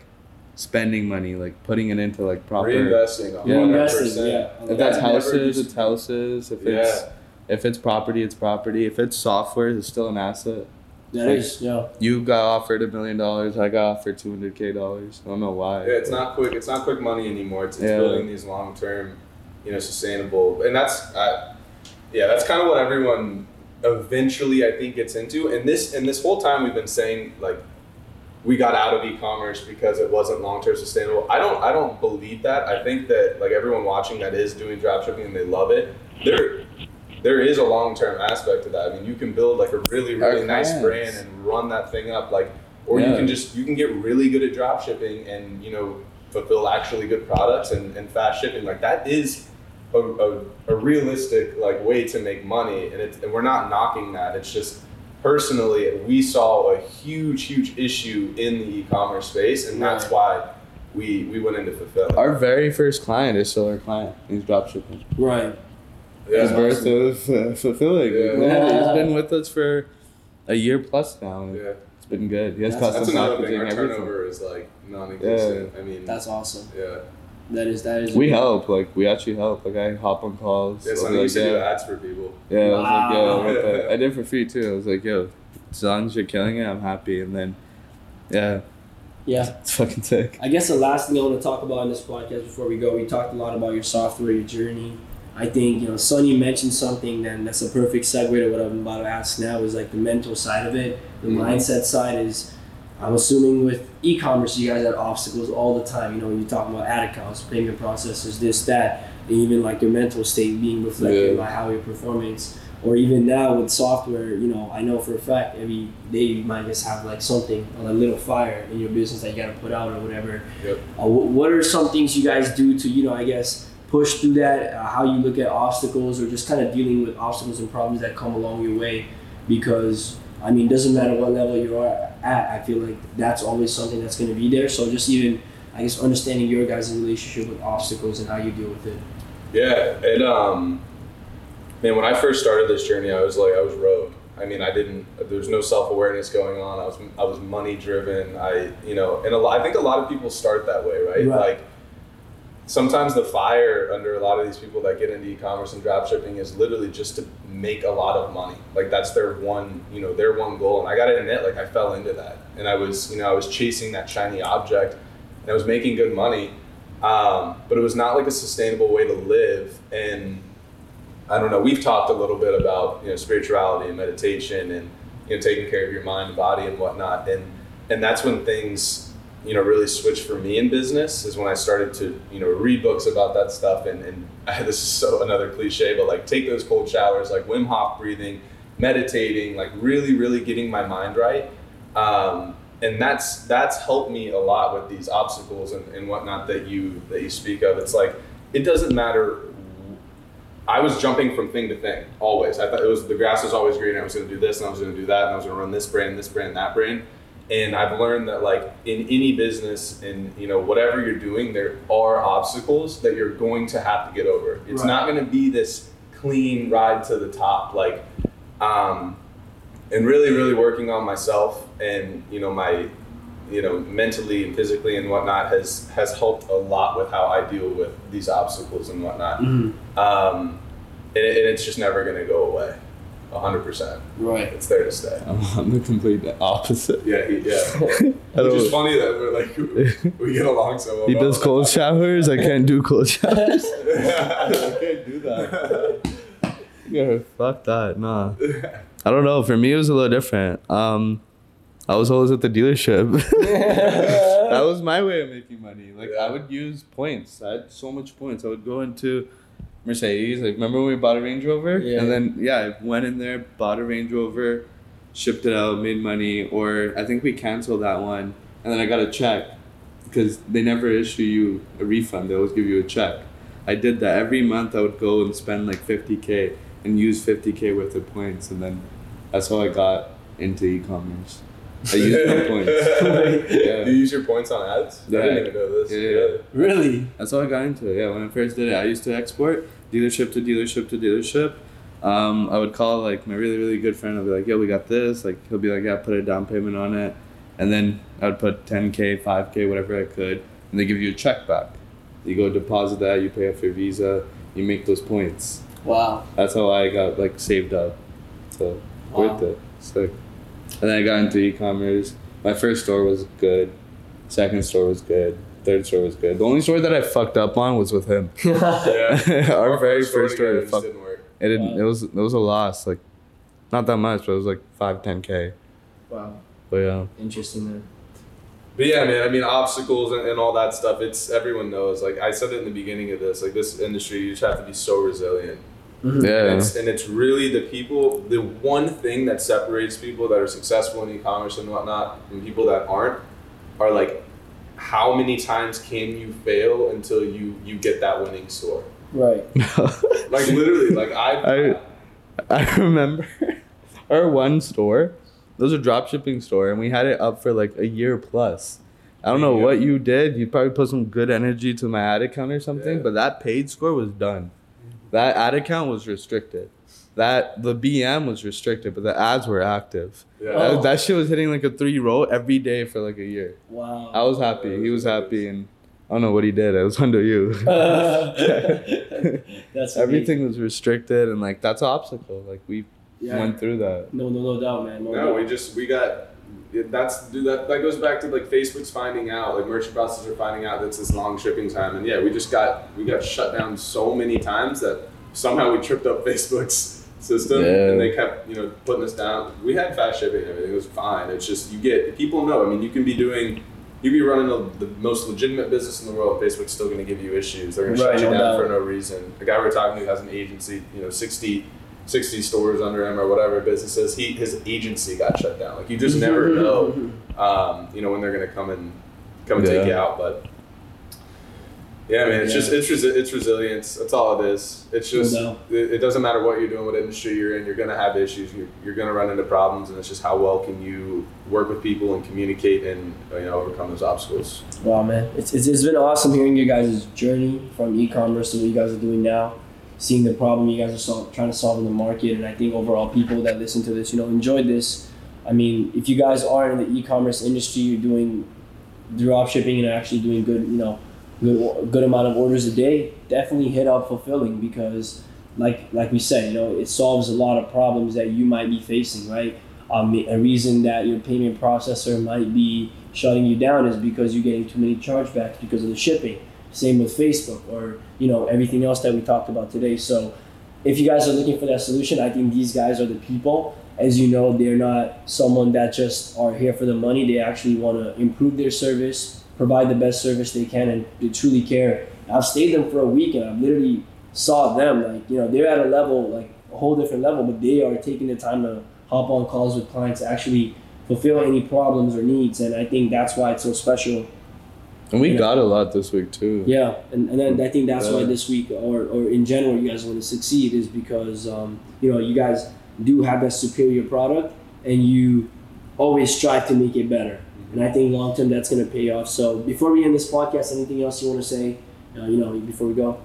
spending money, like putting it into like proper." reinvesting. Yeah. 100%. Reinvesting, yeah. If that's houses, it's houses. If it's if it's property, it's property. If it's software, it's still an asset. That Like- is, yeah. You got offered a million dollars. I got offered two hundred k dollars. I don't know why. Yeah, it's not quick. It's not quick money anymore. It's, it's Yeah. building these long term you know, sustainable. And that's, uh, yeah, that's kind of what everyone eventually I think gets into. And this and this whole time we've been saying like we got out of e-commerce because it wasn't long-term sustainable. I don't I don't believe that. I think that like everyone watching that is doing dropshipping and they love it. There there is a long-term aspect to that. I mean, you can build like a really really Our nice clients. brand and run that thing up like or you can just you can get really good at drop shipping and you know fulfill actually good products and, and fast shipping like that is a, a, a realistic like way to make money and, it's, and we're not knocking that it's just personally we saw a huge huge issue in the e-commerce space and that's why we we went into fulfill Our very first client is still our client. He's dropshipping. Right. His yeah. birth of uh, fulfilling. Yeah. Yeah. He's been with us for a year plus now. yeah It's been good. He has That's- custom that's another thing packaging, our everything. turnover is like non-existent i mean That's awesome. yeah That is that is. We help, like we actually help. Like I hop on calls. yeah so be i like, used to do ads for people Yeah, I was like, yo, Wow. I did for free too. I was like, yo, as long as you're killing it, I'm happy. And then, yeah, Yeah. it's fucking sick. I guess the last thing I want to talk about in this podcast before we go, we talked a lot about your software, your journey. I think, you know, Sonny mentioned something, then that's a perfect segue to what I'm about to ask now is like the mental side of it. The Mhm. mindset side is, I'm assuming with e commerce, you guys had obstacles all the time. You know, you talk about ad accounts, payment processors, this, that, and even like your mental state being reflected Yeah. by how your performance. Or even now with software, you know, I know for a fact every day you might just have like something, on a little fire in your business that you got to put out or whatever. Yep. Uh, what are some things you guys do to, you know, I guess push through that? Uh, how you look at obstacles or just kind of dealing with obstacles and problems that come along your way? Because I mean, doesn't matter what level you are at. I feel like that's always something that's going to be there. So just even, I guess, understanding your guys' relationship with obstacles and how you deal with it. Yeah, and um, man, when I first started this journey, I was like, I was rogue. I mean, I didn't. There was no self awareness going on. I was I was money driven. I you know, and a lot, I think a lot of people start that way, right? Right. Like sometimes the fire under a lot of these people that get into e-commerce and drop shipping is literally just to make a lot of money. Like that's their one you know their one goal. And i gotta admit like i fell into that. And i was you know i was chasing that shiny object and i was making good money. Um, but it was not like a sustainable way to live. And i don't know we've talked a little bit about you know spirituality and meditation and you know taking care of your mind and body and whatnot. And and that's when things you know really switched for me in business is when I started to you know read books about that stuff and and this is so another cliche but like take those cold showers like Wim Hof breathing meditating like really really getting my mind right um, and that's that's helped me a lot with these obstacles and, and whatnot that you that you speak of it's like it doesn't matter I was jumping from thing to thing always. I thought it was the grass was always green. I was going to do this and I was going to do that and I was going to run this brand, this brand, that brand. And I've learned that like in any business and you know whatever you're doing, there are obstacles that you're going to have to get over. It's Right. not going to be this clean ride to the top. Like, um, and really, really working on myself and you know my you know mentally and physically and whatnot has has helped a lot with how I deal with these obstacles and whatnot Mm-hmm. um, and, it, and it's just never going to go away. Hundred percent. Right. It's there to stay. I'm, I'm the complete opposite. Yeah, he, yeah. I Which is funny that we're like we get along so well. he does cold showers. I can't do cold showers. I can't do that. Yeah, fuck that. Nah. I don't know. For me, it was a little different. Um, I was always at the dealership. that was my way of making money. Like I would use points. I had so much points. I would go into Mercedes. Like remember when we bought a Range Rover? Yeah. And then yeah, I went in there, bought a Range Rover, shipped it out, made money. Or I think we canceled that one, and then I got a check because they never issue you a refund. They always give you a check. I did that every month. I would go and spend like fifty k and use fifty k worth of points, and then that's how I got into e-commerce. I used my points. Yeah. You use your points on ads? I Yeah. didn't even know this. Yeah, yeah. Really? That's how I got into it. Yeah, when I first did it, I used to export dealership to dealership to dealership. Um, I would call like my really really good friend. I'd be like, "Yo, we got this." Like he'll be like, "Yeah, put a down payment on it," and then I would put ten k, five k, whatever I could, and they give you a check back. You go deposit that, you pay off your visa, you make those points. Wow. That's how I got like saved up. So Wow. worth it. Sick. And then I got into e-commerce. My first store was good. Second store was good. third store was good. The only store that I fucked up on was with him. Yeah. Our very store first store, together it, fucked, didn't work. it didn't. It was it was a loss. Like, not that much, but it was like five ten k. wow, But yeah, interesting man. But yeah, man, I mean, obstacles and, and all that stuff, it's everyone knows. Like I said it in the beginning of this, like this industry, you just have to be so resilient. Mm-hmm. yeah. And it's, and it's really the people, the one thing that separates people that are successful in e commerce and whatnot and people that aren't are like, how many times can you fail until you, you get that winning store? Right. Like literally, like I, I- I remember our one store. It was a drop shipping store, and we had it up for like a year plus. I don't know Yeah. what you did. You probably put some good energy to my ad account or something, Yeah. but that paid score was done. That ad account was restricted. That the BM was restricted, but the ads were active. yeah. Oh. That, that shit was hitting like a three row every day for like a year. Wow. I was happy. He was happy, and I don't know what he did. It was under you. That's Everything was restricted, and like that's an obstacle. Like we Yeah. went through that. No, no, no doubt, man. No, No, doubt. we just we got it- that's dude that that goes back to like Facebook's finding out like merchant processors are finding out that's this long shipping time and yeah we just got we got shut down so many times that somehow we tripped up Facebook's system Yeah. and they kept you know putting us down. We had fast shipping and everything was fine. It's just you get people know. I mean you can be doing. You can be running the, the most legitimate business in the world. Facebook's still going to give you issues. They're going to Right, shut you down doubt. for no reason. The guy we're talking to has an agency, you know, 60, 60 stores under him or whatever businesses. He his agency got shut down. Like you just never know, um, you know, when they're gonna come and come and take you out. But yeah, man, it's Yeah. just it's resi- it's resilience. That's all it is. It's just doubt. it, it doesn't matter what you're doing, what industry you're in. You're gonna have issues. You're, you're gonna run into problems, and it's just how well can you work with people and communicate and you know overcome those obstacles. Wow, man, it's, it's, it's been awesome hearing your guys' journey from e-commerce to what you guys are doing now, seeing the problem you guys are trying to solve in the market, and I think overall people that listen to this, you know, enjoyed this. I mean, if you guys are in the e-commerce industry, you're doing drop shipping and actually doing good, you know, good good amount of orders a day, definitely hit up fulfilling because, like like we said, you know, it solves a lot of problems that you might be facing, right? Um, a reason that your payment processor might be shutting you down is because you're getting too many chargebacks because of the shipping. Same with Facebook or you know everything else that we talked about today. So, if you guys are looking for that solution, I think these guys are the people. As you know, they're not someone that just are here for the money. They actually want to improve their service, provide the best service they can, and they truly care. I've stayed them for a week, and I've literally saw them like you know they're at a level like a whole different level, but they are taking the time to hop on calls with clients to actually fulfill any problems or needs, and I think that's why it's so special. And we Yeah. got a lot this week too. Yeah, and, and then I think that's why this week or, or in general you guys want to succeed is because um, you know you guys do have that superior product and you always strive to make it better. And I think long term that's going to pay off. So before we end this podcast, anything else you want to say? Uh, you know, before we go.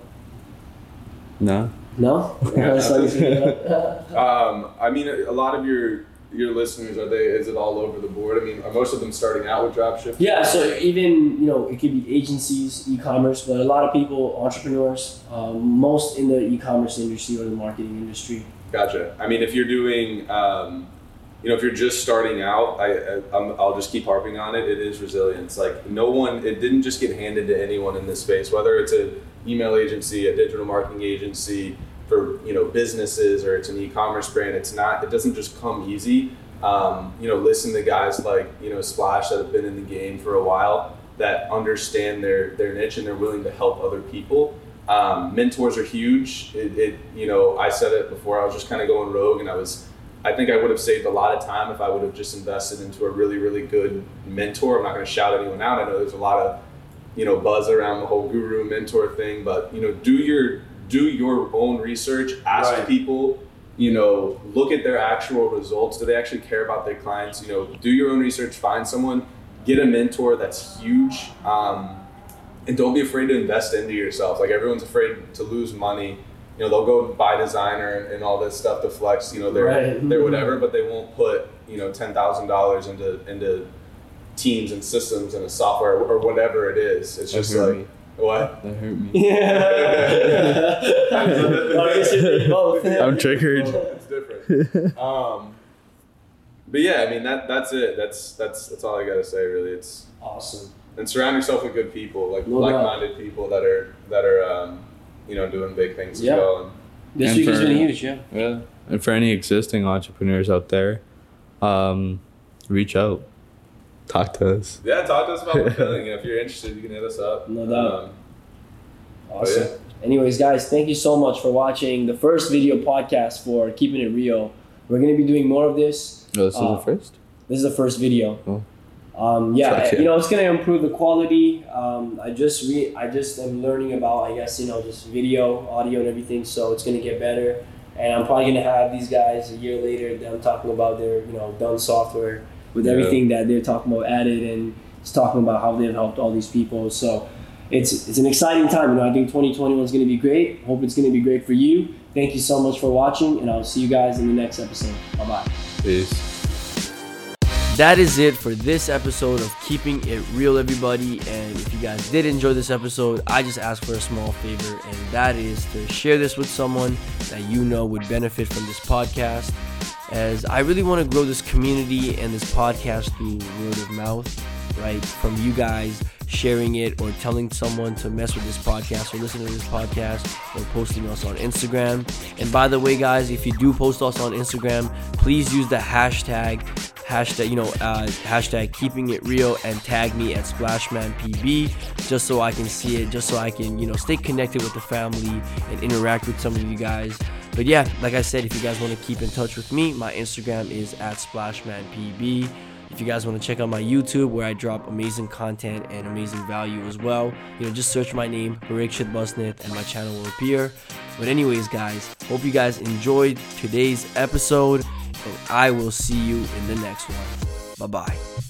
No. No. That's all you say? Um, I mean, a lot of your your listeners are they? Is it all over the board? I mean, are most of them starting out with dropshipping? Yeah, so even you know it could be agencies, e-commerce, but a lot of people, entrepreneurs, um, most in the e-commerce industry or the marketing industry. Gotcha. I mean, if you're doing, um, you know, if you're just starting out, I, I I'm, I'll just keep harping on it. It is resilience. Like no one, it didn't just get handed to anyone in this space. Whether it's an email agency, a digital marketing agency, you know businesses, or it's an e-commerce brand. It's not. It doesn't just come easy. Um, you know, listen to guys like you know Splash that have been in the game for a while that understand their their niche and they're willing to help other people. Um, mentors are huge. It, it, you know, I said it before. I was just kind of going rogue, and I was. I think I would have saved a lot of time if I would have just invested into a really, really good mentor. I'm not going to shout anyone out. I know there's a lot of, you know, buzz around the whole guru mentor thing, but you know, do your do your own research. Ask Right. people. You know, look at their actual results. Do they actually care about their clients? You know, do your own research. Find someone. Get a mentor that's huge. Um, and don't be afraid to invest into yourself. Like everyone's afraid to lose money. You know, they'll go buy designer and, and all this stuff to flex, you know, their Right. their whatever, but they won't put, you know, ten thousand dollars into into teams and systems and a software or whatever it is. It's just That hurt like me. What? That hurt me. Yeah. I guess you did both. I'm triggered. it's different. Um, but yeah, I mean that that's it. That's that's that's all I gotta say. Really, it's Awesome. and surround yourself with good people, like no like-minded people that are that are um, you know doing big things Yeah. as well. And This And week has for- been huge, yeah. Yeah. And for any existing entrepreneurs out there, um, reach out, talk to us. yeah, talk to us about the feeling. If you're interested, you can hit us up. No doubt. Um, Awesome. yeah. Anyways, guys, thank you so much for watching the first video podcast for Keeping It Real. We're gonna be doing more of this. Oh, this Uh, is the first. This is the first video. Oh. Um, yeah, Okay. you know, it's gonna improve the quality. Um, I just re- I just am learning about, I guess, you know, just video, audio, and everything. So it's gonna get better. And I'm probably gonna have these guys a year later. Them talking about their, you know, done software with Yeah. everything that they're talking about added, and just talking about how they've helped all these people. So it's it's an exciting time. You know, I think 2021 is gonna be great. Hope it's gonna be great for you. Thank you so much for watching, and I'll see you guys in the next episode. Bye bye. Peace. that is it for this episode of Keeping It Real, everybody. And if you guys did enjoy this episode, I just ask for a small favor, and that is to share this with someone that you know would benefit from this podcast. As I really want to grow this community and this podcast through word of mouth, right? From you guys sharing it or telling someone to mess with this podcast or listen to this podcast or posting us on Instagram. And by the way, guys, if you do post us on Instagram, please use the hashtag hashtag you know uh, hashtag keeping it real and tag me at splashmanpb just so i can see it just so i can you know stay connected with the family and interact with some of you guys. But yeah like i said if you guys want to keep in touch with me my instagram is at splashmanpb. If you guys want to check out my YouTube where I drop amazing content and amazing value as well, you know, just search my name, Parikshit Busnit, and my channel will appear. But anyways, guys, hope you guys enjoyed today's episode, I will see you in the next one. Bye bye.